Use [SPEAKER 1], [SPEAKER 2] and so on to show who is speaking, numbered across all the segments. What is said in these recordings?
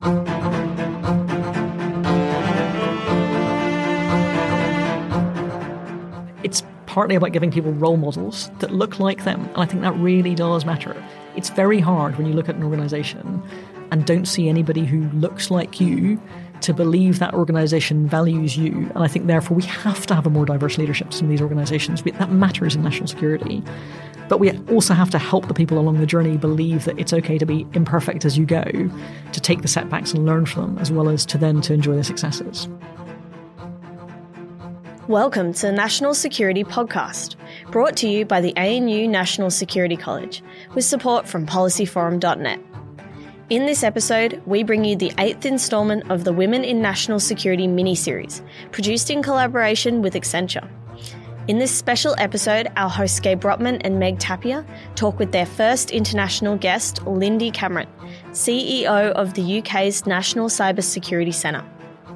[SPEAKER 1] It's partly about giving people role models that look like them. And I think that really does matter. It's very hard when you look at an organization and don't see anybody who looks like you to believe that organization values you. And I think therefore we have to have a more diverse leadership in these organizations. That matters in national security. But we also have to help the people along the journey believe that it's okay to be imperfect as you go, to take the setbacks and learn from them, as well as to then to enjoy the successes.
[SPEAKER 2] Welcome to the National Security Podcast, brought to you by the ANU National Security College, with support from policyforum.net. In this episode, we bring you the eighth instalment of the Women in National Security mini series, produced in collaboration with Accenture. In this special episode, our hosts Gai Brodtmann and Meg Tapia talk with their first international guest, Lindy Cameron, CEO of the UK's National Cyber Security Centre.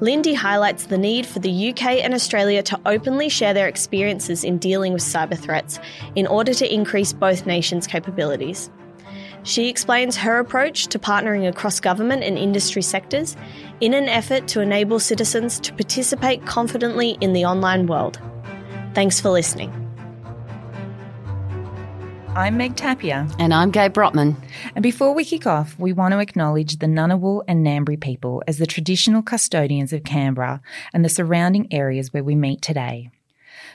[SPEAKER 2] Lindy highlights the need for the UK and Australia to openly share their experiences in dealing with cyber threats in order to increase both nations' capabilities. She explains her approach to partnering across government and industry sectors in an effort to enable citizens to participate confidently in the online world. Thanks for listening.
[SPEAKER 3] I'm Meg Tapia.
[SPEAKER 4] And I'm Gai Brodtmann.
[SPEAKER 3] And before we kick off, we want to acknowledge the Ngunnawal and Ngambri people as the traditional custodians of Canberra and the surrounding areas where we meet today.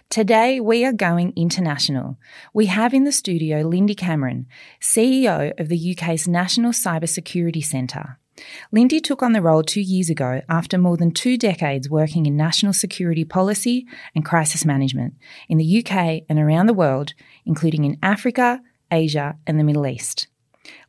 [SPEAKER 3] Today, we are going international. We have in the studio Lindy Cameron, CEO of the UK's National Cyber Security Centre. Lindy took on the role two years ago after more than two decades working in national security policy and crisis management in the UK and around the world, including in Africa, Asia, and the Middle East.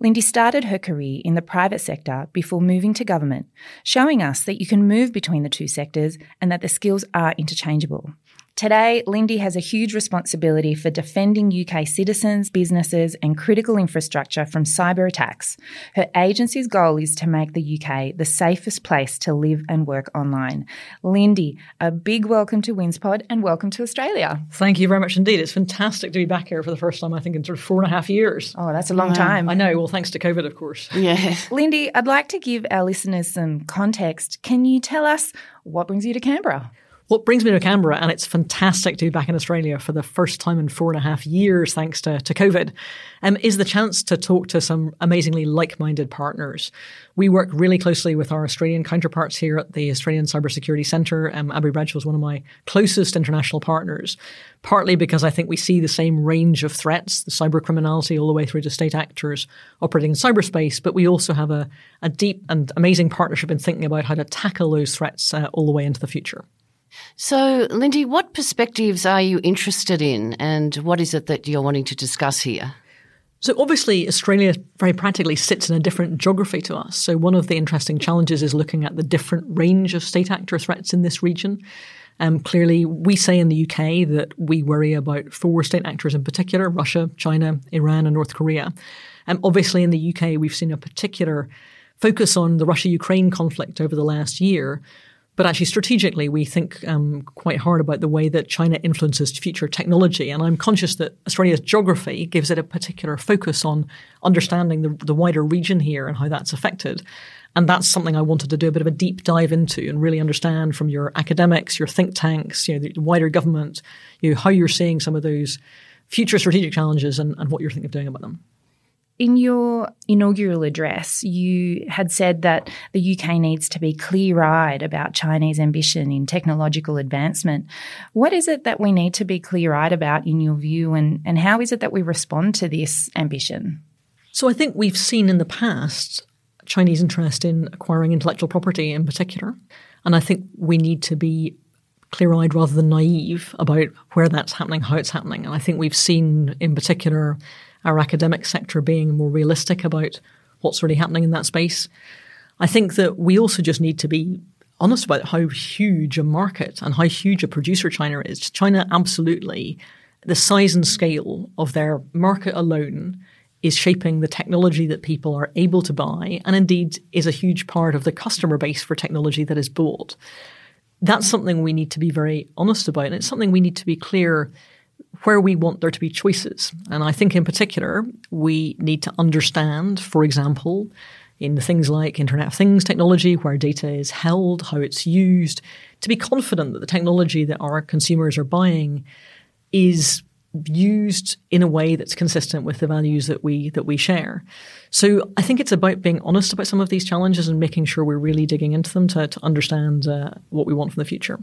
[SPEAKER 3] Lindy started her career in the private sector before moving to government, showing us that you can move between the two sectors and that the skills are interchangeable. Today, Lindy has a huge responsibility for defending UK citizens, businesses, and critical infrastructure from cyber attacks. Her agency's goal is to make the UK the safest place to live and work online. Lindy, a big welcome to WINSPOD and welcome to Australia.
[SPEAKER 1] Thank you very much indeed. It's fantastic to be back here for the first time, I think, in sort of four and a half years.
[SPEAKER 3] Oh, that's a long wow. time.
[SPEAKER 1] I know. Well, thanks to COVID, of course.
[SPEAKER 4] Yeah.
[SPEAKER 3] Lindy, I'd like to give our listeners some context. Can you tell us what brings you to Canberra?
[SPEAKER 1] What brings me to Canberra, and it's fantastic to be back in Australia for the first time in four and a half years, thanks to, to COVID, um, is the chance to talk to some amazingly like minded partners. We work really closely with our Australian counterparts here at the Australian Cybersecurity Centre. Um, Abby Bradshaw is one of my closest international partners, partly because I think we see the same range of threats, the cyber criminality all the way through to state actors operating in cyberspace, but we also have a, a deep and amazing partnership in thinking about how to tackle those threats uh, all the way into the future.
[SPEAKER 4] So, Lindy, what perspectives are you interested in, and what is it that you're wanting to discuss here?
[SPEAKER 1] So, obviously, Australia very practically sits in a different geography to us. So, one of the interesting challenges is looking at the different range of state actor threats in this region. Um, clearly, we say in the UK that we worry about four state actors in particular Russia, China, Iran, and North Korea. And um, obviously, in the UK, we've seen a particular focus on the Russia Ukraine conflict over the last year. But actually, strategically, we think um, quite hard about the way that China influences future technology. And I'm conscious that Australia's geography gives it a particular focus on understanding the, the wider region here and how that's affected. And that's something I wanted to do a bit of a deep dive into and really understand from your academics, your think tanks, you know, the wider government, you know, how you're seeing some of those future strategic challenges and, and what you're thinking of doing about them.
[SPEAKER 3] In your inaugural address, you had said that the UK needs to be clear eyed about Chinese ambition in technological advancement. What is it that we need to be clear eyed about, in your view, and, and how is it that we respond to this ambition?
[SPEAKER 1] So, I think we've seen in the past Chinese interest in acquiring intellectual property in particular. And I think we need to be clear eyed rather than naive about where that's happening, how it's happening. And I think we've seen in particular our academic sector being more realistic about what's really happening in that space. I think that we also just need to be honest about how huge a market and how huge a producer China is. China absolutely, the size and scale of their market alone is shaping the technology that people are able to buy and indeed is a huge part of the customer base for technology that is bought. That's something we need to be very honest about and it's something we need to be clear where we want there to be choices. And I think in particular, we need to understand, for example, in things like Internet of Things technology, where data is held, how it's used, to be confident that the technology that our consumers are buying is used in a way that's consistent with the values that we that we share. So I think it's about being honest about some of these challenges and making sure we're really digging into them to, to understand uh, what we want from the future.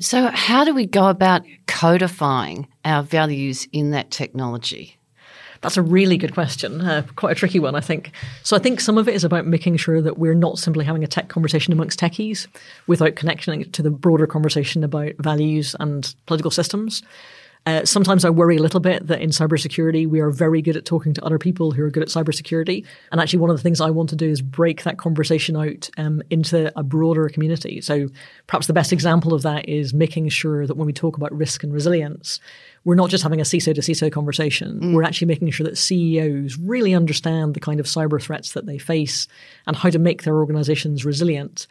[SPEAKER 4] So how do we go about codifying our values in that technology?
[SPEAKER 1] That's a really good question. Uh, quite a tricky one, I think. So I think some of it is about making sure that we're not simply having a tech conversation amongst techies without connecting it to the broader conversation about values and political systems. Uh, sometimes I worry a little bit that in cybersecurity, we are very good at talking to other people who are good at cybersecurity. And actually, one of the things I want to do is break that conversation out um, into a broader community. So perhaps the best example of that is making sure that when we talk about risk and resilience, we're not just having a CISO to CISO conversation. Mm. We're actually making sure that CEOs really understand the kind of cyber threats that they face and how to make their organizations resilient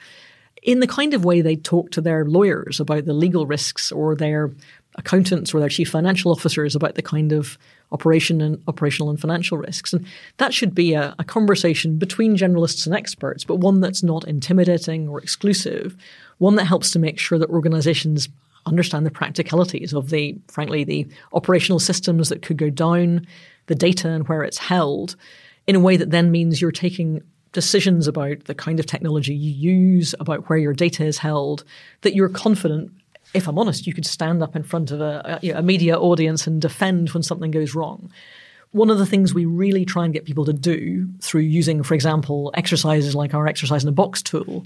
[SPEAKER 1] in the kind of way they talk to their lawyers about the legal risks or their accountants or their chief financial officers about the kind of operation and operational and financial risks. And that should be a, a conversation between generalists and experts, but one that's not intimidating or exclusive, one that helps to make sure that organizations understand the practicalities of the, frankly, the operational systems that could go down, the data and where it's held, in a way that then means you're taking decisions about the kind of technology you use, about where your data is held, that you're confident if I'm honest, you could stand up in front of a, a, a media audience and defend when something goes wrong. One of the things we really try and get people to do through using, for example, exercises like our exercise in a box tool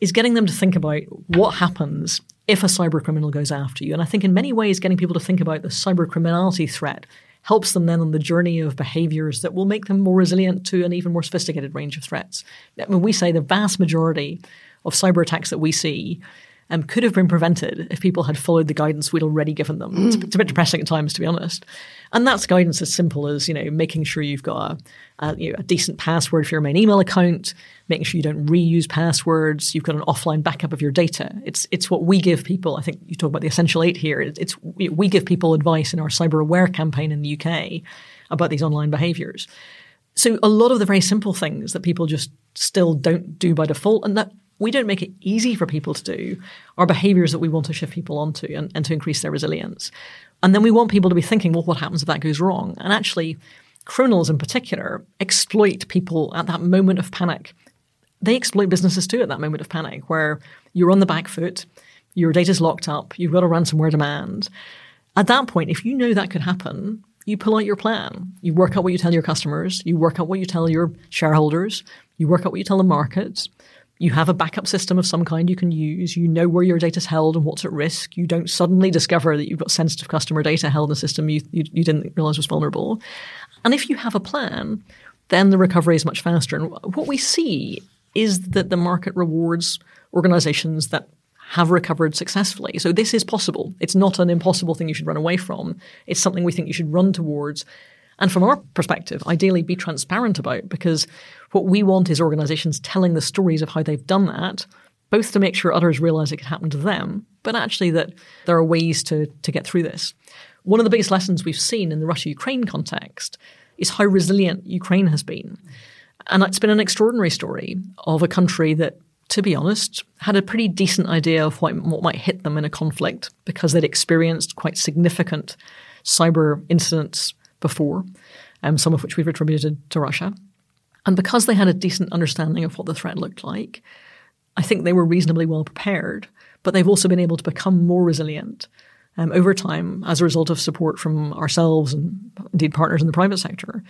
[SPEAKER 1] is getting them to think about what happens if a cyber criminal goes after you. And I think in many ways, getting people to think about the cyber criminality threat helps them then on the journey of behaviors that will make them more resilient to an even more sophisticated range of threats. I mean, we say the vast majority of cyber attacks that we see um, could have been prevented if people had followed the guidance we'd already given them. Mm. It's, it's, a bit depressing at times, to be honest. And that's guidance as simple as you know making sure you've got a, a, you know, a decent password for your main email account, making sure you don't reuse passwords, you've got an offline backup of your data. It's it's what we give people. I think you talk about the essential eight here. It's we give people advice in our cyber aware campaign in the UK about these online behaviours. So a lot of the very simple things that people just still don't do by default, and that we don't make it easy for people to do are behaviors that we want to shift people onto and, and to increase their resilience. And then we want people to be thinking, well, what happens if that goes wrong? And actually, criminals in particular exploit people at that moment of panic. They exploit businesses too at that moment of panic where you're on the back foot, your data's locked up, you've got a ransomware demand. At that point, if you know that could happen, you pull out your plan. You work out what you tell your customers, you work out what you tell your shareholders, you work out what you tell the market, you have a backup system of some kind you can use. You know where your data is held and what's at risk. You don't suddenly discover that you've got sensitive customer data held in a system you, you, you didn't realize was vulnerable. And if you have a plan, then the recovery is much faster. And what we see is that the market rewards organizations that have recovered successfully. So this is possible. It's not an impossible thing you should run away from. It's something we think you should run towards and from our perspective, ideally be transparent about because what we want is organizations telling the stories of how they've done that, both to make sure others realize it could happen to them, but actually that there are ways to, to get through this. One of the biggest lessons we've seen in the Russia Ukraine context is how resilient Ukraine has been. And it's been an extraordinary story of a country that, to be honest, had a pretty decent idea of what, what might hit them in a conflict because they'd experienced quite significant cyber incidents before, um, some of which we've attributed to Russia. And because they had a decent understanding of what the threat looked like, I think they were reasonably well prepared, but they've also been able to become more resilient um, over time as a result of support from ourselves and indeed partners in the private sector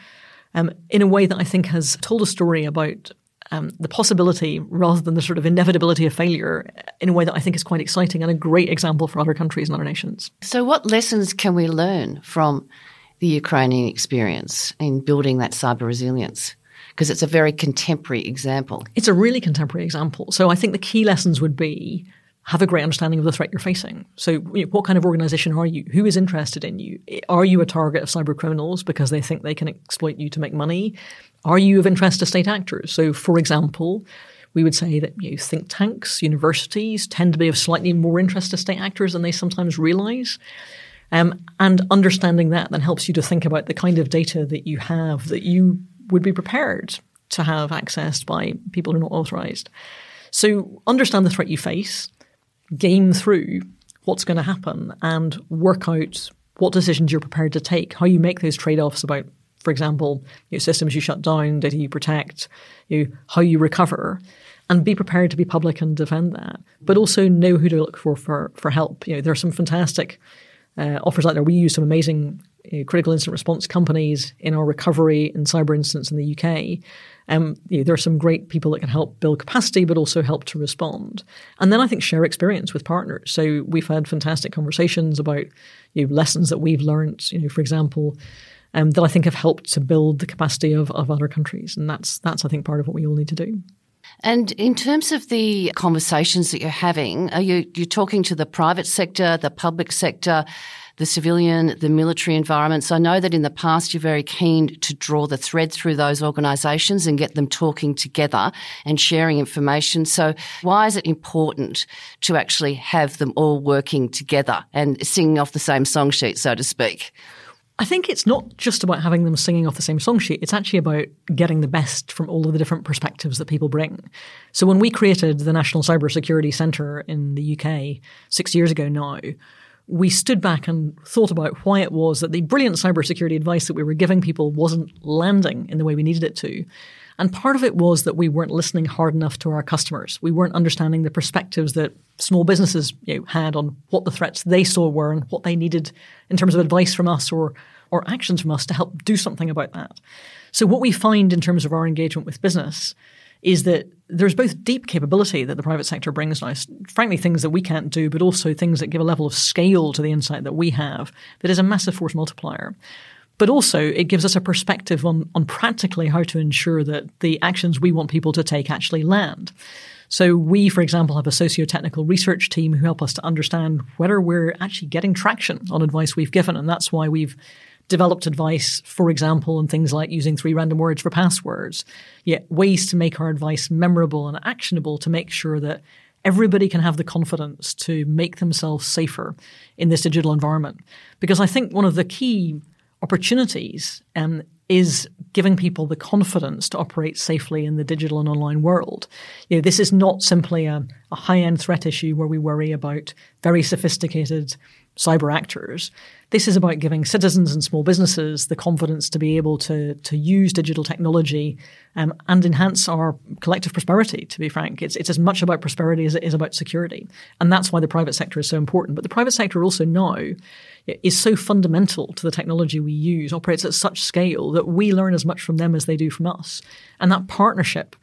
[SPEAKER 1] um, in a way that I think has told a story about um, the possibility rather than the sort of inevitability of failure in a way that I think is quite exciting and a great example for other countries and other nations.
[SPEAKER 4] So, what lessons can we learn from the Ukrainian experience in building that cyber resilience? Because it's a very contemporary example.
[SPEAKER 1] It's a really contemporary example. So I think the key lessons would be have a great understanding of the threat you're facing. So, you know, what kind of organization are you? Who is interested in you? Are you a target of cyber criminals because they think they can exploit you to make money? Are you of interest to state actors? So, for example, we would say that you know, think tanks, universities tend to be of slightly more interest to state actors than they sometimes realize. Um, and understanding that then helps you to think about the kind of data that you have that you would be prepared to have accessed by people who are not authorized. So understand the threat you face, game through what's going to happen, and work out what decisions you're prepared to take, how you make those trade offs about, for example, your systems you shut down, data you protect, you, how you recover, and be prepared to be public and defend that. But also know who to look for for, for help. You know, there are some fantastic uh, offers out there. We use some amazing uh, critical incident response companies in our recovery and cyber incidents in the UK. Um, you know, there are some great people that can help build capacity, but also help to respond. And then I think share experience with partners. So we've had fantastic conversations about you know, lessons that we've learned. You know, for example, um, that I think have helped to build the capacity of, of other countries, and that's that's I think part of what we all need to do.
[SPEAKER 4] And in terms of the conversations that you're having, are you you're talking to the private sector, the public sector, the civilian, the military environments? I know that in the past you're very keen to draw the thread through those organisations and get them talking together and sharing information. So why is it important to actually have them all working together and singing off the same song sheet, so to speak?
[SPEAKER 1] I think it's not just about having them singing off the same song sheet. It's actually about getting the best from all of the different perspectives that people bring. So when we created the National Cybersecurity Centre in the UK six years ago now, we stood back and thought about why it was that the brilliant cybersecurity advice that we were giving people wasn't landing in the way we needed it to. And part of it was that we weren't listening hard enough to our customers. We weren't understanding the perspectives that small businesses you know, had on what the threats they saw were and what they needed in terms of advice from us or or actions from us to help do something about that. So what we find in terms of our engagement with business is that there's both deep capability that the private sector brings us, frankly, things that we can't do, but also things that give a level of scale to the insight that we have that is a massive force multiplier. But also, it gives us a perspective on, on practically how to ensure that the actions we want people to take actually land. So we, for example, have a socio-technical research team who help us to understand whether we're actually getting traction on advice we've given. And that's why we've developed advice, for example, on things like using three random words for passwords, yet ways to make our advice memorable and actionable to make sure that everybody can have the confidence to make themselves safer in this digital environment. Because I think one of the key opportunities um, is giving people the confidence to operate safely in the digital and online world. You know, this is not simply a, a high-end threat issue where we worry about very sophisticated cyber actors. This is about giving citizens and small businesses the confidence to be able to, to use digital technology um, and enhance our collective prosperity, to be frank. It's, it's as much about prosperity as it is about security. And that's why the private sector is so important. But the private sector also now is so fundamental to the technology we use, operates at such scale that we learn as much from them as they do from us. And that partnership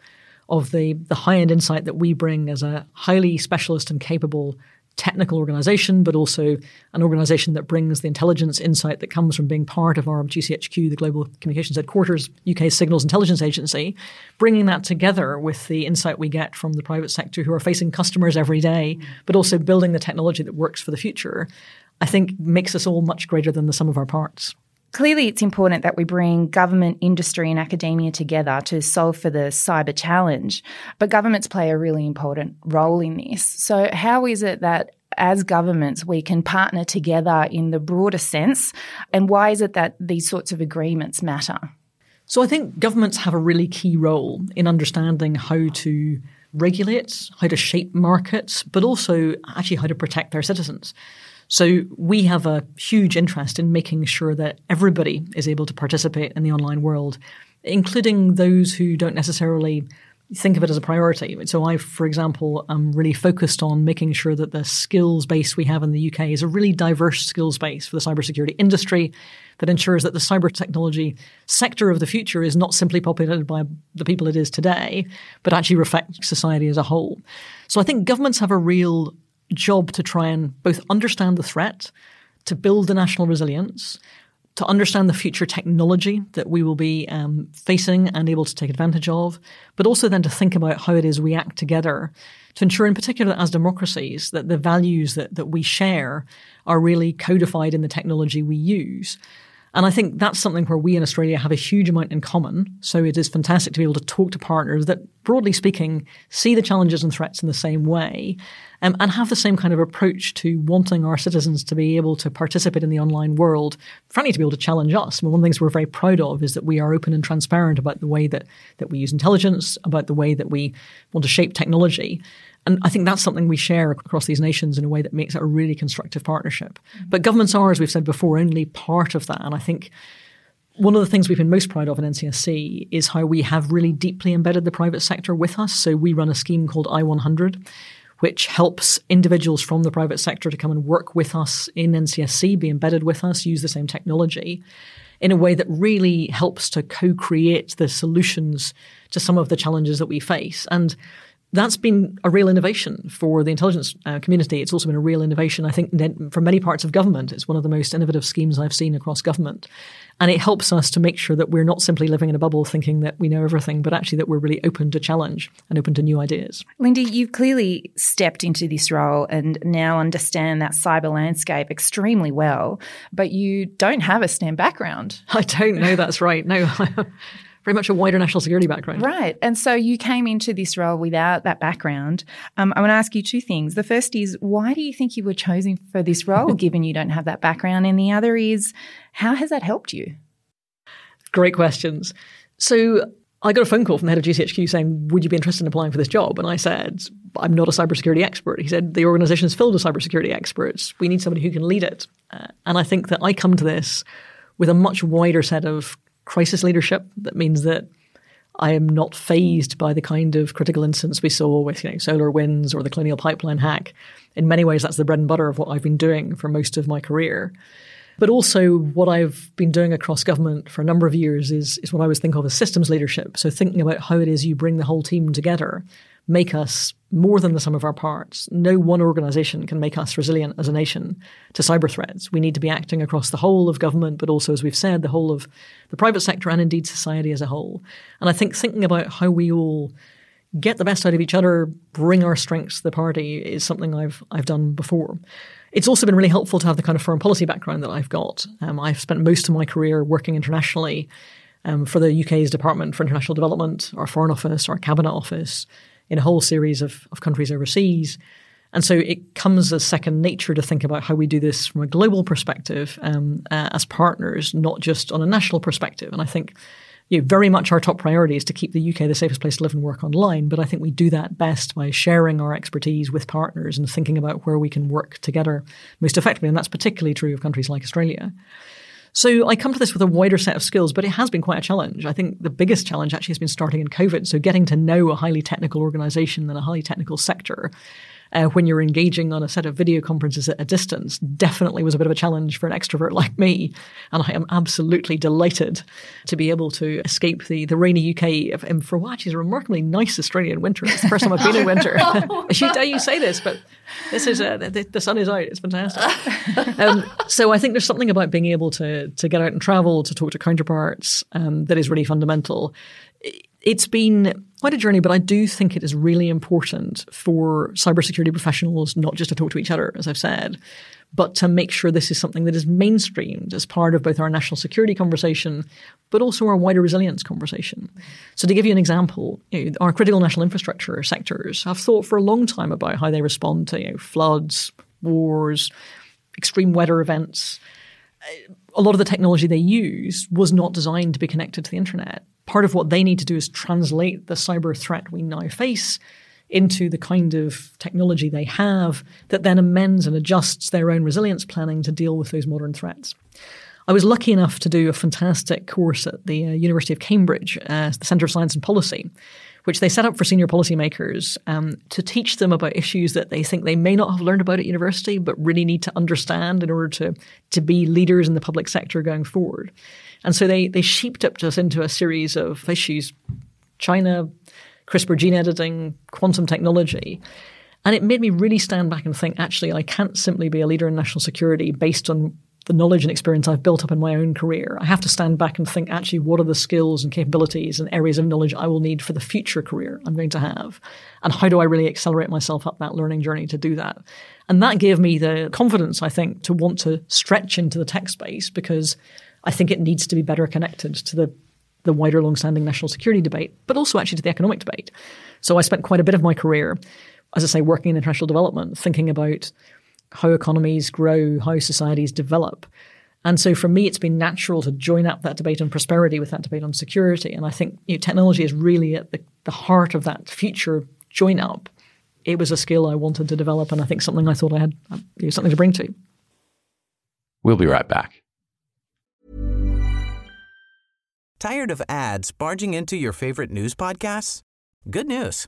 [SPEAKER 1] of the, the high end insight that we bring as a highly specialist and capable technical organization, but also an organization that brings the intelligence insight that comes from being part of our GCHQ, the Global Communications Headquarters, UK Signals Intelligence Agency, bringing that together with the insight we get from the private sector who are facing customers every day, but also building the technology that works for the future. I think makes us all much greater than the sum of our parts.
[SPEAKER 3] Clearly, it's important that we bring government, industry, and academia together to solve for the cyber challenge. But governments play a really important role in this. So, how is it that as governments we can partner together in the broader sense? And why is it that these sorts of agreements matter?
[SPEAKER 1] So, I think governments have a really key role in understanding how to regulate, how to shape markets, but also actually how to protect their citizens. So we have a huge interest in making sure that everybody is able to participate in the online world, including those who don't necessarily think of it as a priority. So I, for example, am really focused on making sure that the skills base we have in the UK is a really diverse skills base for the cybersecurity industry that ensures that the cyber technology sector of the future is not simply populated by the people it is today, but actually reflects society as a whole. So I think governments have a real job to try and both understand the threat, to build the national resilience, to understand the future technology that we will be um, facing and able to take advantage of, but also then to think about how it is we act together to ensure, in particular, as democracies, that the values that, that we share are really codified in the technology we use. And I think that's something where we in Australia have a huge amount in common. So it is fantastic to be able to talk to partners that, broadly speaking, see the challenges and threats in the same way um, and have the same kind of approach to wanting our citizens to be able to participate in the online world, frankly, to be able to challenge us. one of the things we're very proud of is that we are open and transparent about the way that, that we use intelligence, about the way that we want to shape technology. And I think that's something we share across these nations in a way that makes it a really constructive partnership. Mm-hmm. But governments are, as we've said before, only part of that. And I think one of the things we've been most proud of in NCSC is how we have really deeply embedded the private sector with us. So we run a scheme called I100, which helps individuals from the private sector to come and work with us in NCSC, be embedded with us, use the same technology in a way that really helps to co create the solutions to some of the challenges that we face. And that's been a real innovation for the intelligence uh, community. It's also been a real innovation, I think, for many parts of government. It's one of the most innovative schemes I've seen across government. And it helps us to make sure that we're not simply living in a bubble thinking that we know everything, but actually that we're really open to challenge and open to new ideas.
[SPEAKER 3] Lindy, you've clearly stepped into this role and now understand that cyber landscape extremely well, but you don't have a STEM background.
[SPEAKER 1] I don't know that's right. No, very much a wider national security background.
[SPEAKER 3] Right. And so you came into this role without that background. Um, I want to ask you two things. The first is, why do you think you were chosen for this role, given you don't have that background? And the other is, how has that helped you?
[SPEAKER 1] Great questions. So I got a phone call from the head of GCHQ saying, Would you be interested in applying for this job? And I said, I'm not a cybersecurity expert. He said, The organization is filled with cybersecurity experts. We need somebody who can lead it. Uh, and I think that I come to this with a much wider set of crisis leadership. That means that I am not fazed by the kind of critical incidents we saw with you know, SolarWinds or the Colonial Pipeline hack. In many ways, that's the bread and butter of what I've been doing for most of my career. But also, what I've been doing across government for a number of years is, is what I would think of as systems leadership. So, thinking about how it is you bring the whole team together make us more than the sum of our parts. No one organization can make us resilient as a nation to cyber threats. We need to be acting across the whole of government, but also, as we've said, the whole of the private sector and indeed society as a whole. And I think thinking about how we all get the best out of each other, bring our strengths to the party is something I've I've done before. It's also been really helpful to have the kind of foreign policy background that I've got. Um, I've spent most of my career working internationally um, for the UK's Department for International Development, our Foreign Office, our Cabinet Office, in a whole series of, of countries overseas. And so it comes as second nature to think about how we do this from a global perspective um, uh, as partners, not just on a national perspective. And I think you know, very much our top priority is to keep the UK the safest place to live and work online. But I think we do that best by sharing our expertise with partners and thinking about where we can work together most effectively. And that's particularly true of countries like Australia. So I come to this with a wider set of skills, but it has been quite a challenge. I think the biggest challenge actually has been starting in COVID. So getting to know a highly technical organization and a highly technical sector uh, when you're engaging on a set of video conferences at a distance definitely was a bit of a challenge for an extrovert like me. And I am absolutely delighted to be able to escape the, the rainy UK and for what is a remarkably nice Australian winter. It's the first time I've been in winter. I should dare you say this, but this is uh, the, the, sun is out. It's fantastic. Um, so I think there's something about being able to to get out and travel, to talk to counterparts, um, that is really fundamental it's been quite a journey, but I do think it is really important for cybersecurity professionals not just to talk to each other, as I've said, but to make sure this is something that is mainstreamed as part of both our national security conversation, but also our wider resilience conversation. So, to give you an example, you know, our critical national infrastructure sectors have thought for a long time about how they respond to you know, floods, wars, extreme weather events a lot of the technology they use was not designed to be connected to the internet. Part of what they need to do is translate the cyber threat we now face into the kind of technology they have that then amends and adjusts their own resilience planning to deal with those modern threats. I was lucky enough to do a fantastic course at the uh, University of Cambridge, uh, the Centre of Science and Policy, which they set up for senior policymakers um, to teach them about issues that they think they may not have learned about at university, but really need to understand in order to, to be leaders in the public sector going forward. And so they, they sheeped up us into a series of issues China, CRISPR gene editing, quantum technology. And it made me really stand back and think actually, I can't simply be a leader in national security based on the knowledge and experience I've built up in my own career, I have to stand back and think actually what are the skills and capabilities and areas of knowledge I will need for the future career I'm going to have? And how do I really accelerate myself up that learning journey to do that? And that gave me the confidence, I think, to want to stretch into the tech space because I think it needs to be better connected to the the wider long-standing national security debate, but also actually to the economic debate. So I spent quite a bit of my career, as I say, working in international development, thinking about how economies grow, how societies develop. And so for me, it's been natural to join up that debate on prosperity with that debate on security. And I think you know, technology is really at the, the heart of that future join up. It was a skill I wanted to develop, and I think something I thought I had um, you know, something to bring to.
[SPEAKER 5] We'll be right back.
[SPEAKER 6] Tired of ads barging into your favorite news podcasts? Good news.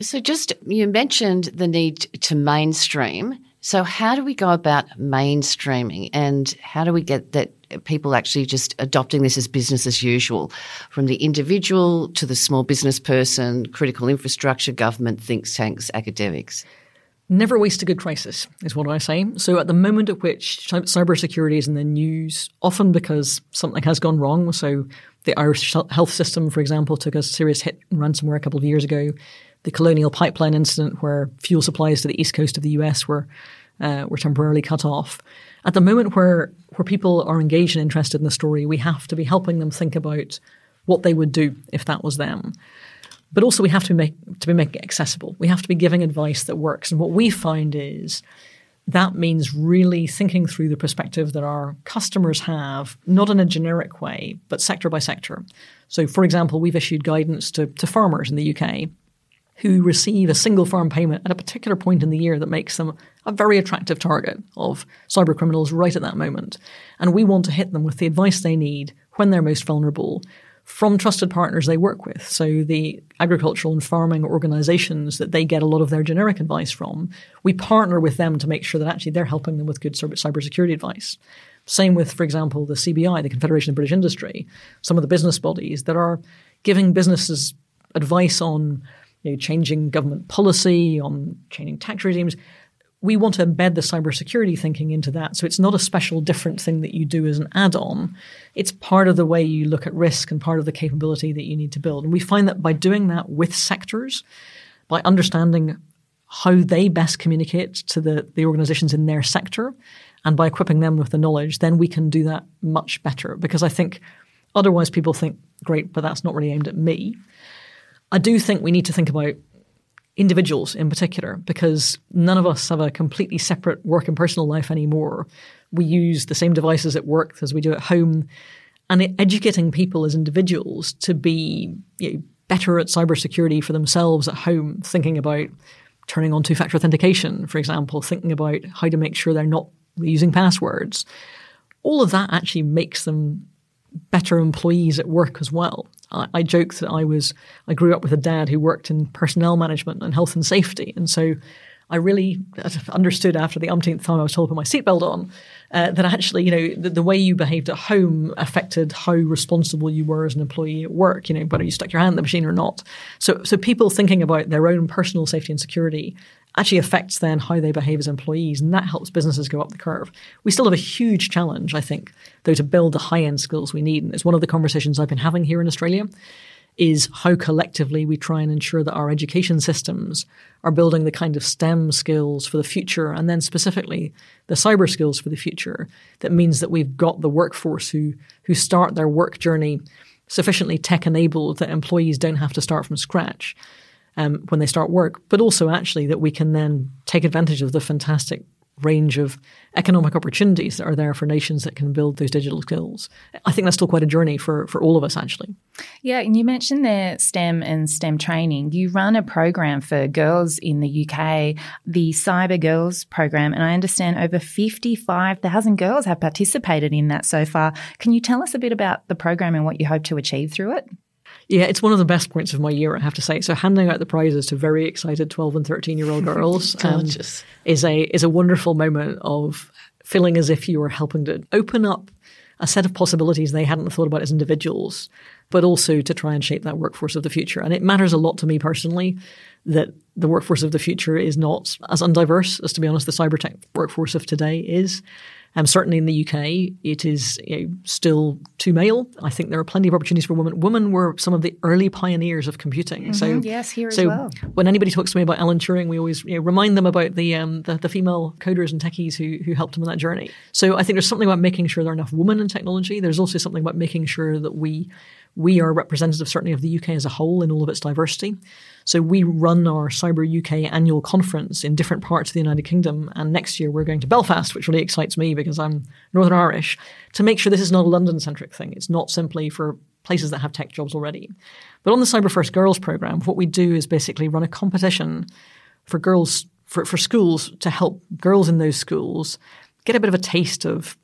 [SPEAKER 4] So, just you mentioned the need to mainstream. So, how do we go about mainstreaming and how do we get that people actually just adopting this as business as usual from the individual to the small business person, critical infrastructure, government, think tanks, academics?
[SPEAKER 1] Never waste a good crisis, is what I say. So, at the moment at which cybersecurity is in the news, often because something has gone wrong. So, the Irish health system, for example, took a serious hit ransomware a couple of years ago the Colonial Pipeline incident, where fuel supplies to the east coast of the US were uh, were temporarily cut off. At the moment where where people are engaged and interested in the story, we have to be helping them think about what they would do if that was them. But also, we have to make to be making it accessible. We have to be giving advice that works. And what we find is that means really thinking through the perspective that our customers have, not in a generic way, but sector by sector. So, for example, we've issued guidance to, to farmers in the UK who receive a single farm payment at a particular point in the year that makes them a very attractive target of cyber criminals right at that moment. And we want to hit them with the advice they need when they're most vulnerable from trusted partners they work with. So the agricultural and farming organizations that they get a lot of their generic advice from, we partner with them to make sure that actually they're helping them with good cybersecurity advice. Same with, for example, the CBI, the Confederation of British Industry, some of the business bodies that are giving businesses advice on you know, changing government policy, on changing tax regimes. We want to embed the cybersecurity thinking into that. So it's not a special different thing that you do as an add-on. It's part of the way you look at risk and part of the capability that you need to build. And we find that by doing that with sectors, by understanding how they best communicate to the, the organizations in their sector, and by equipping them with the knowledge, then we can do that much better. Because I think otherwise people think, great, but that's not really aimed at me. I do think we need to think about individuals in particular because none of us have a completely separate work and personal life anymore. We use the same devices at work as we do at home. And educating people as individuals to be you know, better at cybersecurity for themselves at home, thinking about turning on two factor authentication, for example, thinking about how to make sure they're not reusing passwords. All of that actually makes them better employees at work as well. I, I joke that I was I grew up with a dad who worked in personnel management and health and safety, and so I really understood after the umpteenth time I was told to put my seatbelt on uh, that actually, you know, the, the, way you behaved at home affected how responsible you were as an employee at work. You know, whether you stuck your hand in the machine or not. So, so people thinking about their own personal safety and security actually affects then how they behave as employees, and that helps businesses go up the curve. We still have a huge challenge, I think, though, to build the high end skills we need. And it's one of the conversations I've been having here in Australia is how collectively we try and ensure that our education systems are building the kind of STEM skills for the future, and then specifically the cyber skills for the future. That means that we've got the workforce who who start their work journey sufficiently tech enabled that employees don't have to start from scratch um, when they start work, but also actually that we can then take advantage of the fantastic range of economic opportunities that are there for nations that can build those digital skills. I think that's still quite a journey for, for all of us, actually.
[SPEAKER 3] Yeah, and you mentioned there STEM and STEM training. You run a program for girls in the UK, the Cyber Girls program, and I understand over 55,000 girls have participated in that so far. Can you tell us a bit about the program and what you hope to achieve through it?
[SPEAKER 1] Yeah, it's one of the best points of my year, I have to say. So handing out the prizes to very excited twelve and thirteen year old girls um, is a is a wonderful moment of feeling as if you are helping to open up a set of possibilities they hadn't thought about as individuals, but also to try and shape that workforce of the future. And it matters a lot to me personally that the workforce of the future is not as undiverse as, to be honest, the cyber tech workforce of today is. Um, certainly in the UK, it is you know, still too male. I think there are plenty of opportunities for women. Women were some of the early pioneers of computing.
[SPEAKER 3] Mm-hmm.
[SPEAKER 1] So
[SPEAKER 3] yes, here
[SPEAKER 1] so
[SPEAKER 3] as well.
[SPEAKER 1] When anybody talks to me about Alan Turing, we always you know, remind them about the, um, the, the female coders and techies who who helped them on that journey. So I think there's something about making sure there are enough women in technology. There's also something about making sure that we we are representative certainly of the UK as a whole in all of its diversity. So we run our Cyber UK annual conference in different parts of the United Kingdom. And next year we're going to Belfast, which really excites me because I'm Northern Irish, to make sure this is not a London centric thing. It's not simply for places that have tech jobs already. But on the Cyber First Girls program, what we do is basically run a competition for girls, for, for schools to help girls in those schools get a bit of a taste of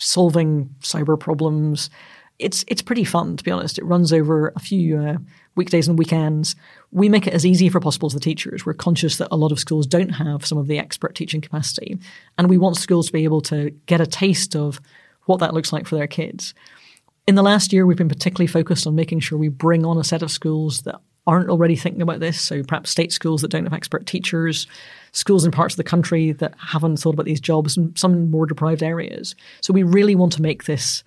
[SPEAKER 1] solving cyber problems. It's it's pretty fun to be honest. It runs over a few uh, weekdays and weekends. We make it as easy for possible as the teachers. We're conscious that a lot of schools don't have some of the expert teaching capacity, and we want schools to be able to get a taste of what that looks like for their kids. In the last year, we've been particularly focused on making sure we bring on a set of schools that aren't already thinking about this. So perhaps state schools that don't have expert teachers, schools in parts of the country that haven't thought about these jobs, and some more deprived areas. So we really want to make this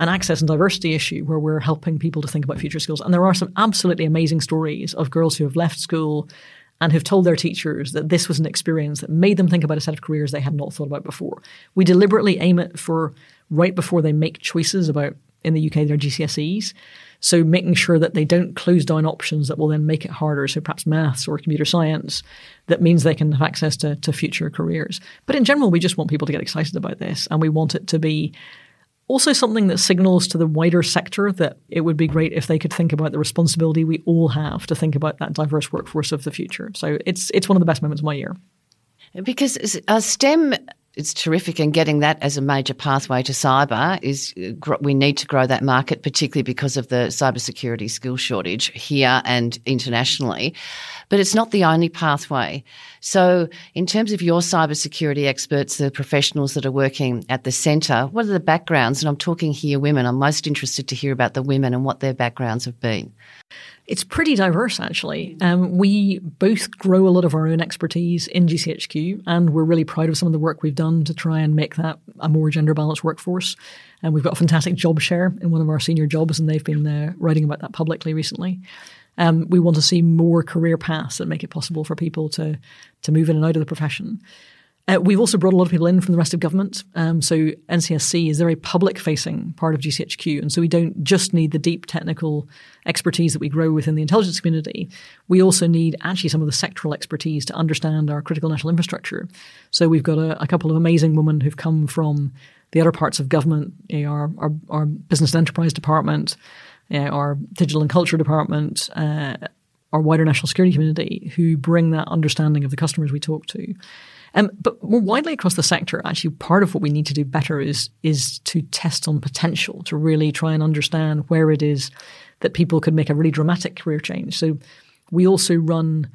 [SPEAKER 1] an access and diversity issue where we're helping people to think about future skills. And there are some absolutely amazing stories of girls who have left school and who've told their teachers that this was an experience that made them think about a set of careers they had not thought about before. We deliberately aim it for right before they make choices about in the UK their GCSEs. So making sure that they don't close down options that will then make it harder. So perhaps maths or computer science that means they can have access to, to future careers. But in general, we just want people to get excited about this and we want it to be also something that signals to the wider sector that it would be great if they could think about the responsibility we all have to think about that diverse workforce of the future. So it's it's one of the best moments of my year.
[SPEAKER 4] Because uh, STEM it's terrific, and getting that as a major pathway to cyber is uh, we need to grow that market, particularly because of the cybersecurity skill shortage here and internationally. But it's not the only pathway. So, in terms of your cybersecurity experts, the professionals that are working at the centre, what are the backgrounds? And I'm talking here women. I'm most interested to hear about the women and what their backgrounds have been.
[SPEAKER 1] It's pretty diverse, actually. Um, we both grow a lot of our own expertise in GCHQ, and we're really proud of some of the work we've done to try and make that a more gender balanced workforce. And we've got a fantastic job share in one of our senior jobs, and they've been uh, writing about that publicly recently. Um, we want to see more career paths that make it possible for people to to move in and out of the profession. Uh, we've also brought a lot of people in from the rest of government. Um, so NCSC is a very public facing part of GCHQ. And so we don't just need the deep technical expertise that we grow within the intelligence community. We also need actually some of the sectoral expertise to understand our critical national infrastructure. So we've got a, a couple of amazing women who've come from the other parts of government, you know, our, our, our, business and enterprise department, you know, our digital and culture department, uh, our wider national security community, who bring that understanding of the customers we talk to. Um, but more widely across the sector, actually, part of what we need to do better is is to test on potential, to really try and understand where it is that people could make a really dramatic career change. So we also run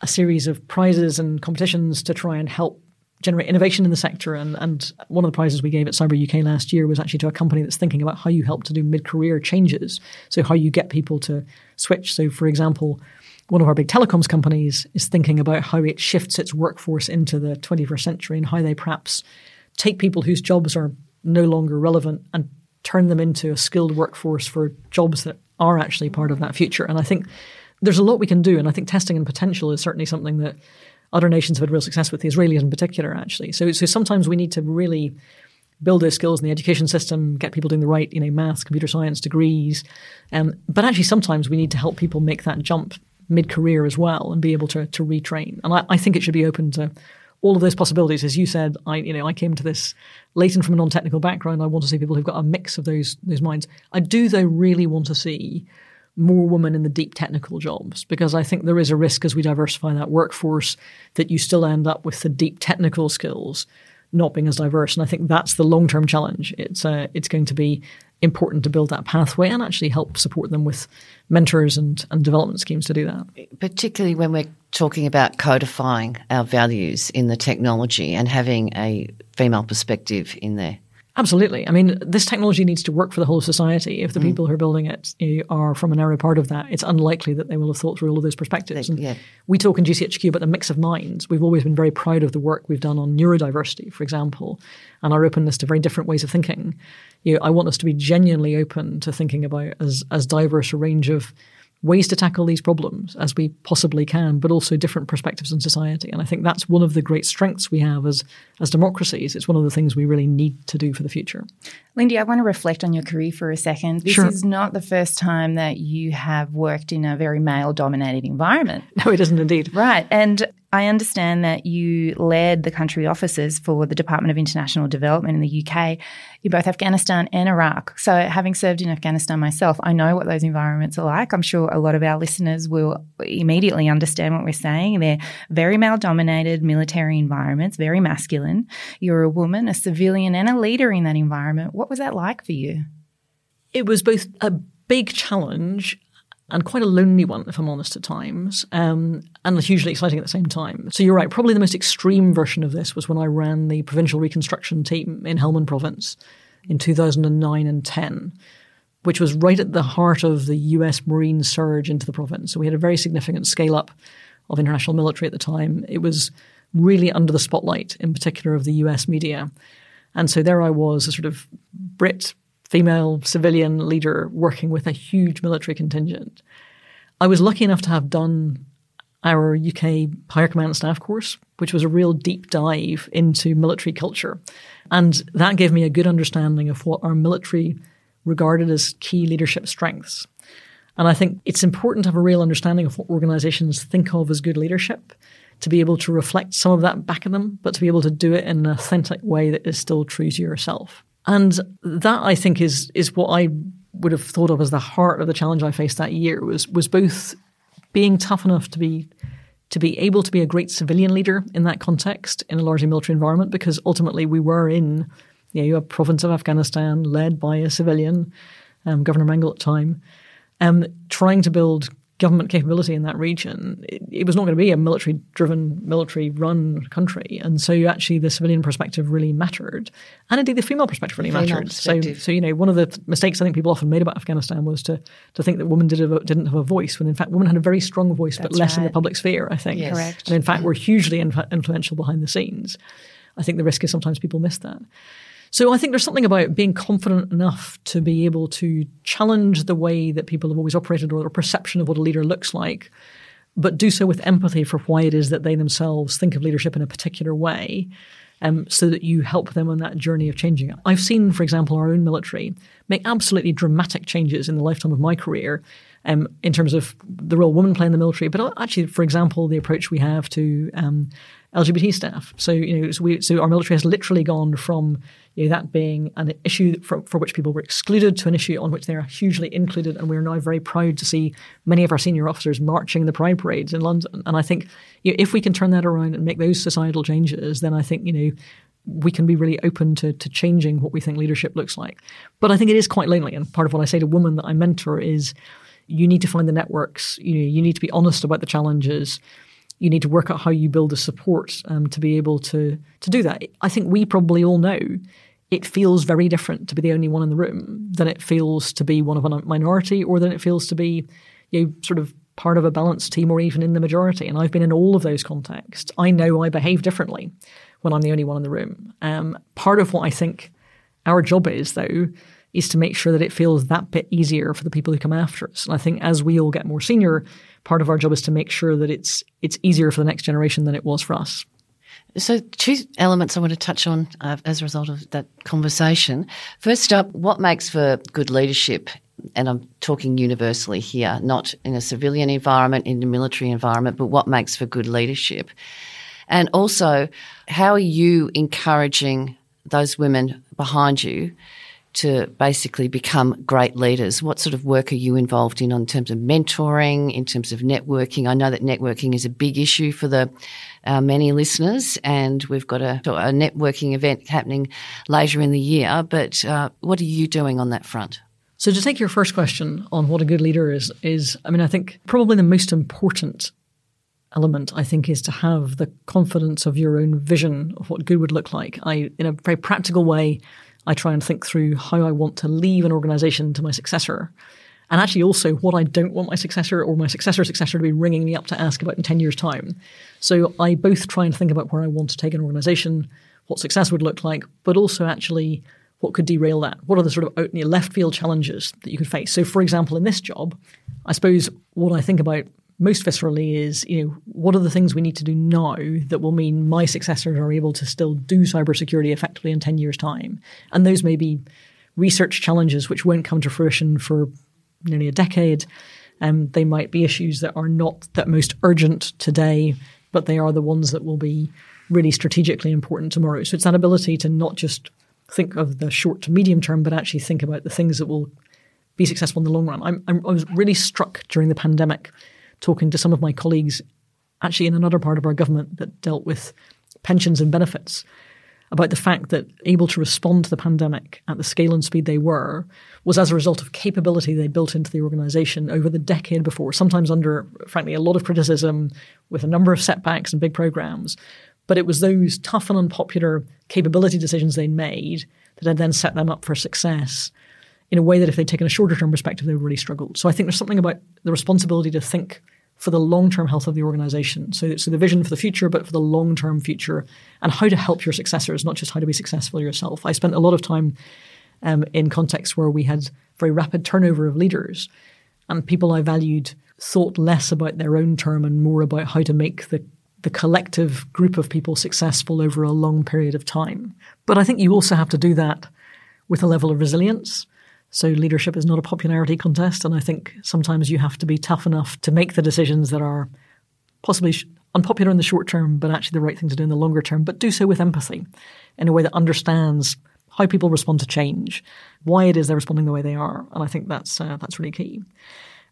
[SPEAKER 1] a series of prizes and competitions to try and help generate innovation in the sector. And, and one of the prizes we gave at Cyber UK last year was actually to a company that's thinking about how you help to do mid career changes. So, how you get people to switch. So, for example, one of our big telecoms companies is thinking about how it shifts its workforce into the 21st century and how they perhaps take people whose jobs are no longer relevant and turn them into a skilled workforce for jobs that are actually part of that future. And I think there's a lot we can do. And I think testing and potential is certainly something that other nations have had real success with, the Israelis in particular, actually. So, so sometimes we need to really build those skills in the education system, get people doing the right, you know, math, computer science degrees. Um, but actually, sometimes we need to help people make that jump mid-career as well and be able to to retrain. And I, I think it should be open to all of those possibilities. As you said, I you know I came to this latent from a non-technical background. I want to see people who've got a mix of those those minds. I do though really want to see more women in the deep technical jobs because I think there is a risk as we diversify that workforce that you still end up with the deep technical skills not being as diverse. And I think that's the long term challenge. It's uh, it's going to be important to build that pathway and actually help support them with mentors and, and development schemes to do that.
[SPEAKER 4] Particularly when we're talking about codifying our values in the technology and having a female perspective in there.
[SPEAKER 1] Absolutely. I mean, this technology needs to work for the whole of society. If the mm. people who are building it are from a narrow part of that, it's unlikely that they will have thought through all of those perspectives. And
[SPEAKER 4] yeah.
[SPEAKER 1] We talk in GCHQ about the mix of minds. We've always been very proud of the work we've done on neurodiversity, for example, and our openness to very different ways of thinking. You know, I want us to be genuinely open to thinking about as, as diverse a range of ways to tackle these problems as we possibly can, but also different perspectives in society. And I think that's one of the great strengths we have as, as democracies. It's one of the things we really need to do for the future.
[SPEAKER 3] Lindy, I want to reflect on your career for a second. This
[SPEAKER 1] sure.
[SPEAKER 3] is not the first time that you have worked in a very male dominated environment.
[SPEAKER 1] No, it isn't indeed.
[SPEAKER 3] Right. And I understand that you led the country offices for the Department of International Development in the UK in both Afghanistan and Iraq. So, having served in Afghanistan myself, I know what those environments are like. I'm sure a lot of our listeners will immediately understand what we're saying. They're very male dominated military environments, very masculine. You're a woman, a civilian, and a leader in that environment. What was that like for you?
[SPEAKER 1] It was both a big challenge and quite a lonely one, if I'm honest, at times, um, and hugely exciting at the same time. So you're right. Probably the most extreme version of this was when I ran the provincial reconstruction team in Helmand Province in 2009 and 10, which was right at the heart of the U.S. Marine surge into the province. So we had a very significant scale up of international military at the time. It was really under the spotlight, in particular of the U.S. media. And so there I was, a sort of Brit female civilian leader working with a huge military contingent. I was lucky enough to have done our UK Higher Command Staff course, which was a real deep dive into military culture. And that gave me a good understanding of what our military regarded as key leadership strengths. And I think it's important to have a real understanding of what organizations think of as good leadership, to be able to reflect some of that back at them, but to be able to do it in an authentic way that is still true to yourself. And that I think is is what I would have thought of as the heart of the challenge I faced that year was was both being tough enough to be to be able to be a great civilian leader in that context in a largely military environment because ultimately we were in you know, a province of Afghanistan led by a civilian, um, Governor Mangal at the time, um, trying to build government capability in that region, it, it was not going to be a military driven, military run country. And so actually the civilian perspective really mattered. And indeed the female perspective really
[SPEAKER 4] female
[SPEAKER 1] mattered.
[SPEAKER 4] Perspective.
[SPEAKER 1] So, so, you know, one of the mistakes I think people often made about Afghanistan was to, to think that women did a, didn't have a voice, when in fact women had a very strong voice,
[SPEAKER 3] That's
[SPEAKER 1] but less
[SPEAKER 3] right.
[SPEAKER 1] in the public sphere, I think.
[SPEAKER 4] Yes.
[SPEAKER 3] Correct.
[SPEAKER 1] And in fact, were hugely inf- influential behind the scenes. I think the risk is sometimes people miss that. So I think there's something about being confident enough to be able to challenge the way that people have always operated or their perception of what a leader looks like, but do so with empathy for why it is that they themselves think of leadership in a particular way. Um, so that you help them on that journey of changing it. I've seen, for example, our own military make absolutely dramatic changes in the lifetime of my career um, in terms of the role women play in the military, but actually, for example, the approach we have to um, LGBT staff. So, you know, so, we, so our military has literally gone from you know, that being an issue for, for which people were excluded to an issue on which they are hugely included. And we're now very proud to see many of our senior officers marching the Pride parades in London. And I think you know, if we can turn that around and make those societal changes, then I think, you know, we can be really open to, to changing what we think leadership looks like. But I think it is quite lonely. And part of what I say to women that I mentor is you need to find the networks, you know, you need to be honest about the challenges you need to work out how you build the support um, to be able to to do that. I think we probably all know it feels very different to be the only one in the room than it feels to be one of a minority or than it feels to be you know, sort of part of a balanced team or even in the majority. And I've been in all of those contexts. I know I behave differently when I'm the only one in the room. Um, part of what I think our job is, though, is to make sure that it feels that bit easier for the people who come after us. And I think as we all get more senior, part of our job is to make sure that it's it's easier for the next generation than it was for us.
[SPEAKER 4] So, two elements I want to touch on uh, as a result of that conversation. First up, what makes for good leadership? And I'm talking universally here, not in a civilian environment, in a military environment, but what makes for good leadership? And also, how are you encouraging those women behind you to basically become great leaders? What sort of work are you involved in in terms of mentoring, in terms of networking? I know that networking is a big issue for the uh, many listeners, and we've got a, a, networking event happening later in the year. But uh, what are you doing on that front?
[SPEAKER 1] So, to take your first question on what a good leader is, is I mean, I think probably the most important element, I think, is to have the confidence of your own vision of what good would look like. I, in a very practical way, I try and think through how I want to leave an organization to my successor. And actually, also what I don't want my successor or my successor's successor to be ringing me up to ask about in 10 years' time. So I both try and think about where I want to take an organization, what success would look like, but also actually what could derail that? What are the sort of out, left field challenges that you could face? So, for example, in this job, I suppose what I think about most viscerally is, you know, what are the things we need to do now that will mean my successors are able to still do cybersecurity effectively in 10 years' time? And those may be research challenges which won't come to fruition for nearly a decade. Um, they might be issues that are not that most urgent today, but they are the ones that will be really strategically important tomorrow. So it's that ability to not just think of the short to medium term, but actually think about the things that will be successful in the long run. I'm, I'm, i was really struck during the pandemic talking to some of my colleagues, actually in another part of our government that dealt with pensions and benefits, about the fact that able to respond to the pandemic at the scale and speed they were was as a result of capability they built into the organization over the decade before, sometimes under, frankly, a lot of criticism with a number of setbacks and big programs. But it was those tough and unpopular capability decisions they made that had then set them up for success in a way that if they'd taken a shorter term perspective, they would really struggled. So I think there's something about the responsibility to think for the long term health of the organization. So, so the vision for the future, but for the long term future and how to help your successors, not just how to be successful yourself. I spent a lot of time um, in contexts where we had very rapid turnover of leaders and people I valued thought less about their own term and more about how to make the the collective group of people successful over a long period of time. But I think you also have to do that with a level of resilience so leadership is not a popularity contest, and I think sometimes you have to be tough enough to make the decisions that are possibly unpopular in the short term, but actually the right thing to do in the longer term. But do so with empathy, in a way that understands how people respond to change, why it is they're responding the way they are, and I think that's uh, that's really key.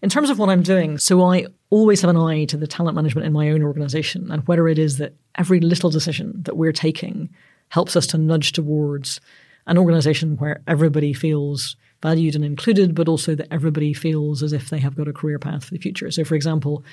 [SPEAKER 1] In terms of what I'm doing, so I always have an eye to the talent management in my own organization and whether it is that every little decision that we're taking helps us to nudge towards an organization where everybody feels valued and included, but also that everybody feels as if they have got a career path for the future. So, for example,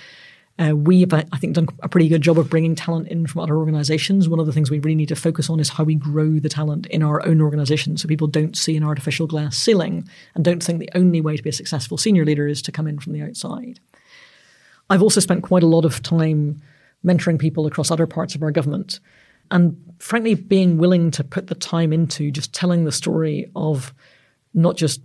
[SPEAKER 1] uh, we have, I think, done a pretty good job of bringing talent in from other organizations. One of the things we really need to focus on is how we grow the talent in our own organization so people don't see an artificial glass ceiling and don't think the only way to be a successful senior leader is to come in from the outside. I've also spent quite a lot of time mentoring people across other parts of our government and frankly being willing to put the time into just telling the story of not just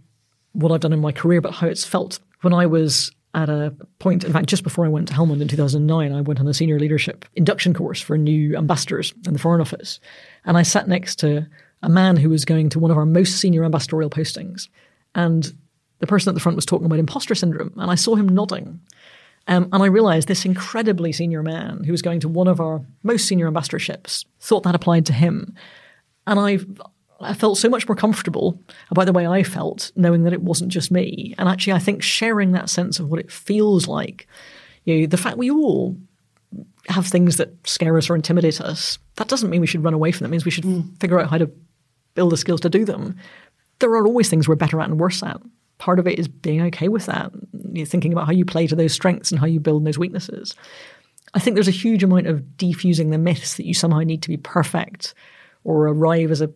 [SPEAKER 1] what I've done in my career, but how it's felt. When I was at a point, in fact, just before I went to Helmand in 2009, I went on a senior leadership induction course for new ambassadors in the Foreign Office. And I sat next to a man who was going to one of our most senior ambassadorial postings. And the person at the front was talking about imposter syndrome. And I saw him nodding. Um, and I realized this incredibly senior man who was going to one of our most senior ambassadorships thought that applied to him. And I I felt so much more comfortable about the way I felt, knowing that it wasn't just me. And actually, I think sharing that sense of what it feels like, you know, the fact we all have things that scare us or intimidate us, that doesn't mean we should run away from them. It means we should mm. figure out how to build the skills to do them. There are always things we're better at and worse at. Part of it is being okay with that. You're thinking about how you play to those strengths and how you build those weaknesses. I think there's a huge amount of defusing the myths that you somehow need to be perfect or arrive as a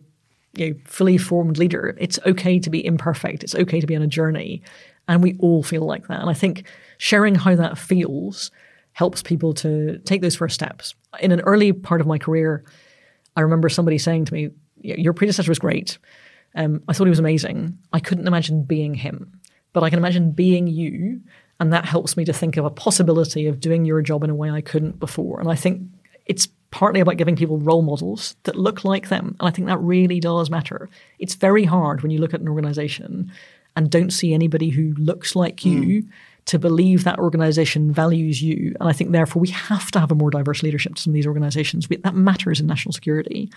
[SPEAKER 1] you know, fully formed leader. It's okay to be imperfect. It's okay to be on a journey. And we all feel like that. And I think sharing how that feels helps people to take those first steps. In an early part of my career, I remember somebody saying to me, Your predecessor was great. Um, I thought he was amazing. I couldn't imagine being him, but I can imagine being you. And that helps me to think of a possibility of doing your job in a way I couldn't before. And I think it's partly about giving people role models that look like them. And I think that really does matter. It's very hard when you look at an organization and don't see anybody who looks like you. Mm. To believe that organization values you. And I think, therefore, we have to have a more diverse leadership to some of these organizations. We, that matters in national security.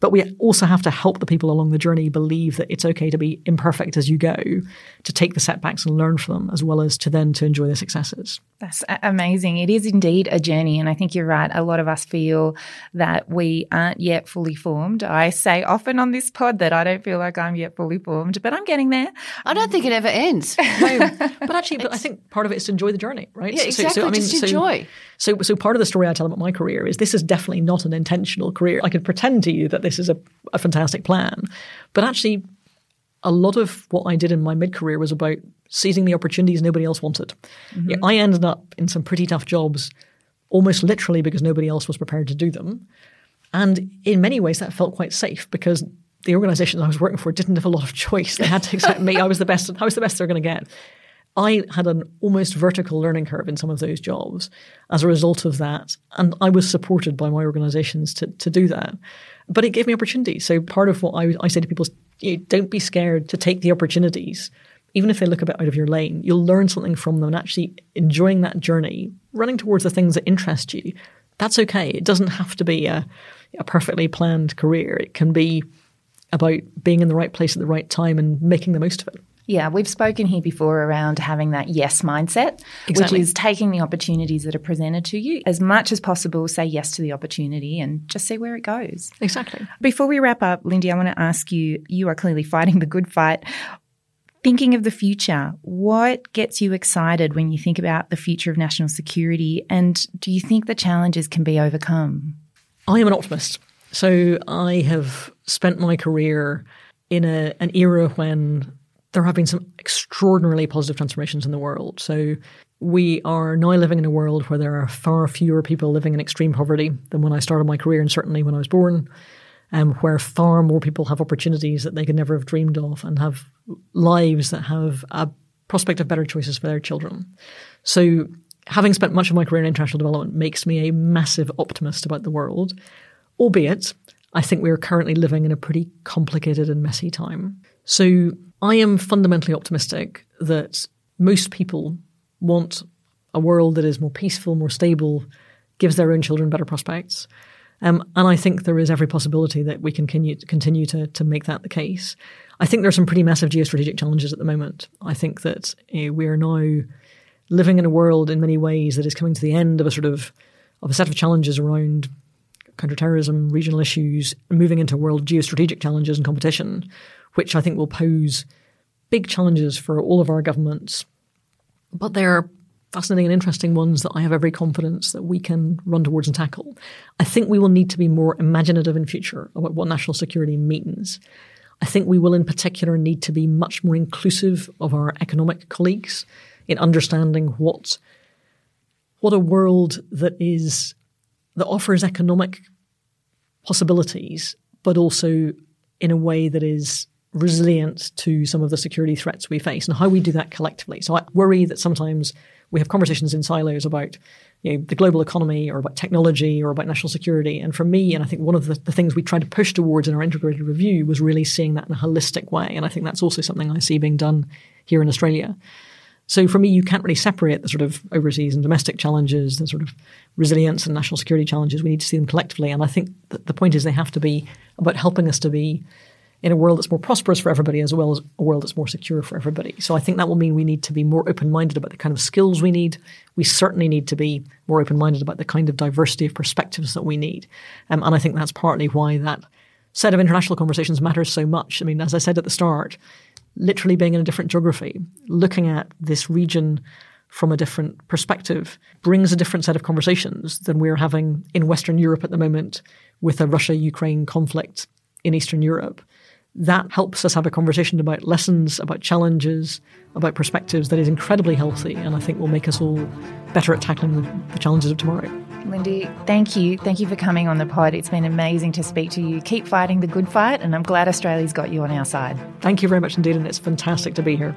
[SPEAKER 1] But we also have to help the people along the journey believe that it's okay to be imperfect as you go, to take the setbacks and learn from them, as well as to then to enjoy the successes.
[SPEAKER 3] That's amazing. It is indeed a journey. And I think you're right. A lot of us feel that we aren't yet fully formed. I say often on this pod that I don't feel like I'm yet fully formed, but I'm getting there.
[SPEAKER 4] I don't think it ever ends.
[SPEAKER 1] no, but actually, but I think part of it is to enjoy the journey, right?
[SPEAKER 4] Yeah, exactly. So, so I mean, Just enjoy.
[SPEAKER 1] So, so, so part of the story I tell about my career is this is definitely not an intentional career. I could pretend to you that this is a, a fantastic plan, but actually, a lot of what I did in my mid career was about seizing the opportunities nobody else wanted. Mm-hmm. Yeah, I ended up in some pretty tough jobs, almost literally because nobody else was prepared to do them. And in many ways, that felt quite safe because the organizations I was working for didn't have a lot of choice. They had to accept me. I was the best. I was the best they're going to get. I had an almost vertical learning curve in some of those jobs as a result of that, and I was supported by my organizations to to do that. But it gave me opportunities. So part of what I, I say to people is, you know, don't be scared to take the opportunities even if they look a bit out of your lane, you'll learn something from them and actually enjoying that journey, running towards the things that interest you. That's okay. It doesn't have to be a, a perfectly planned career. It can be about being in the right place at the right time and making the most of it.
[SPEAKER 3] Yeah, we've spoken here before around having that yes mindset, exactly. which is taking the opportunities that are presented to you as much as possible, say yes to the opportunity and just see where it goes.
[SPEAKER 1] Exactly.
[SPEAKER 3] Before we wrap up, Lindy, I want to ask you you are clearly fighting the good fight. Thinking of the future, what gets you excited when you think about the future of national security? And do you think the challenges can be overcome?
[SPEAKER 1] I am an optimist. So I have spent my career in a, an era when there have been some extraordinarily positive transformations in the world. So we are now living in a world where there are far fewer people living in extreme poverty than when I started my career, and certainly when I was born um, where far more people have opportunities that they could never have dreamed of and have lives that have a prospect of better choices for their children. So, having spent much of my career in international development makes me a massive optimist about the world, albeit I think we are currently living in a pretty complicated and messy time. So, I am fundamentally optimistic that most people want a world that is more peaceful, more stable, gives their own children better prospects. Um, and I think there is every possibility that we can continue, to, to make that the case. I think there are some pretty massive geostrategic challenges at the moment. I think that we are now living in a world in many ways that is coming to the end of a sort of of a set of challenges around counterterrorism, regional issues, moving into a world of geostrategic challenges and competition, which I think will pose big challenges for all of our governments. But they're fascinating and interesting ones that I have every confidence that we can run towards and tackle. I think we will need to be more imaginative in future about what national security means. I think we will in particular need to be much more inclusive of our economic colleagues in understanding what what a world that is that offers economic possibilities, but also in a way that is resilient to some of the security threats we face and how we do that collectively. So I worry that sometimes we have conversations in silos about you know, the global economy or about technology or about national security. And for me, and I think one of the, the, things we tried to push towards in our integrated review was really seeing that in a holistic way. And I think that's also something I see being done here in Australia. So for me, you can't really separate the sort of overseas and domestic challenges, the sort of resilience and national security challenges. We need to see them collectively. And I think the point is they have to be about helping us to be in a world that's more prosperous for everybody as well as a world that's more secure for everybody. So I think that will mean we need to be more open minded about the kind of skills we need. We certainly need to be more open minded about the kind of diversity of perspectives that we need. Um, and I think that's partly why that set of international conversations matters so much. I mean, as I said at the start, literally being in a different geography, looking at this region from a different perspective brings a different set of conversations than we're having in Western Europe at the moment with a Russia Ukraine conflict in Eastern Europe that helps us have a conversation about lessons, about challenges, about perspectives that is incredibly healthy and I think will make us all better at tackling the, the, challenges of tomorrow.
[SPEAKER 3] Lindy, thank you. Thank you for coming on the pod. It's been amazing to speak to you. Keep fighting the good fight, and I'm glad Australia's got you on our side.
[SPEAKER 1] Thank you very much indeed, and it's fantastic to be here.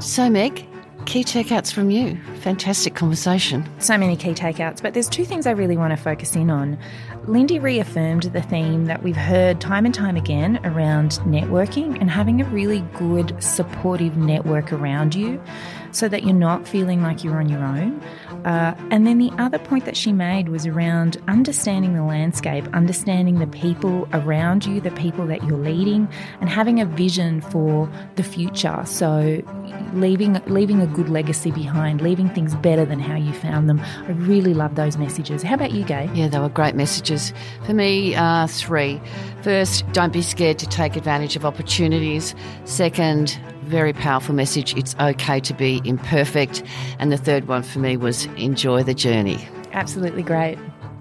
[SPEAKER 4] So, Meg, key takeouts from you. Fantastic conversation.
[SPEAKER 3] So many key takeouts, but there's two things I really want to focus in on. Lindy reaffirmed the theme that we've heard time and time again around networking and having a really good, supportive network around you so that you're not feeling like you're on your own. Uh, and then the other point that she made was around understanding the landscape, understanding the people around you, the people that you're leading, and having a vision for the future. So leaving leaving a good legacy behind, leaving things better than how you found them. I really love those messages. How about you, Gai?
[SPEAKER 4] Yeah, they were great messages. For me, uh, three. First, don't be scared to take advantage of opportunities. Second, very powerful message. It's okay to be imperfect. And the third one for me was enjoy the journey.
[SPEAKER 3] Absolutely great.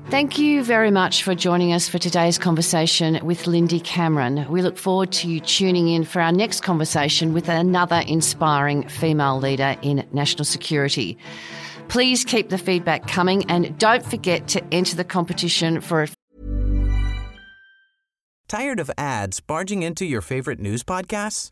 [SPEAKER 4] Thank you very much for joining us for today's conversation with Lindy Cameron. We look forward to you tuning in for our next conversation with another inspiring female leader in national security. Please keep the feedback coming and don't forget to enter the competition for a
[SPEAKER 6] Tired of ads barging into your favorite news podcasts?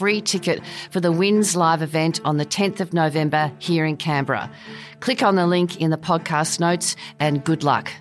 [SPEAKER 4] Free ticket for the WINS live event on the 10th of November here in Canberra. Click on the link in the podcast notes and good luck.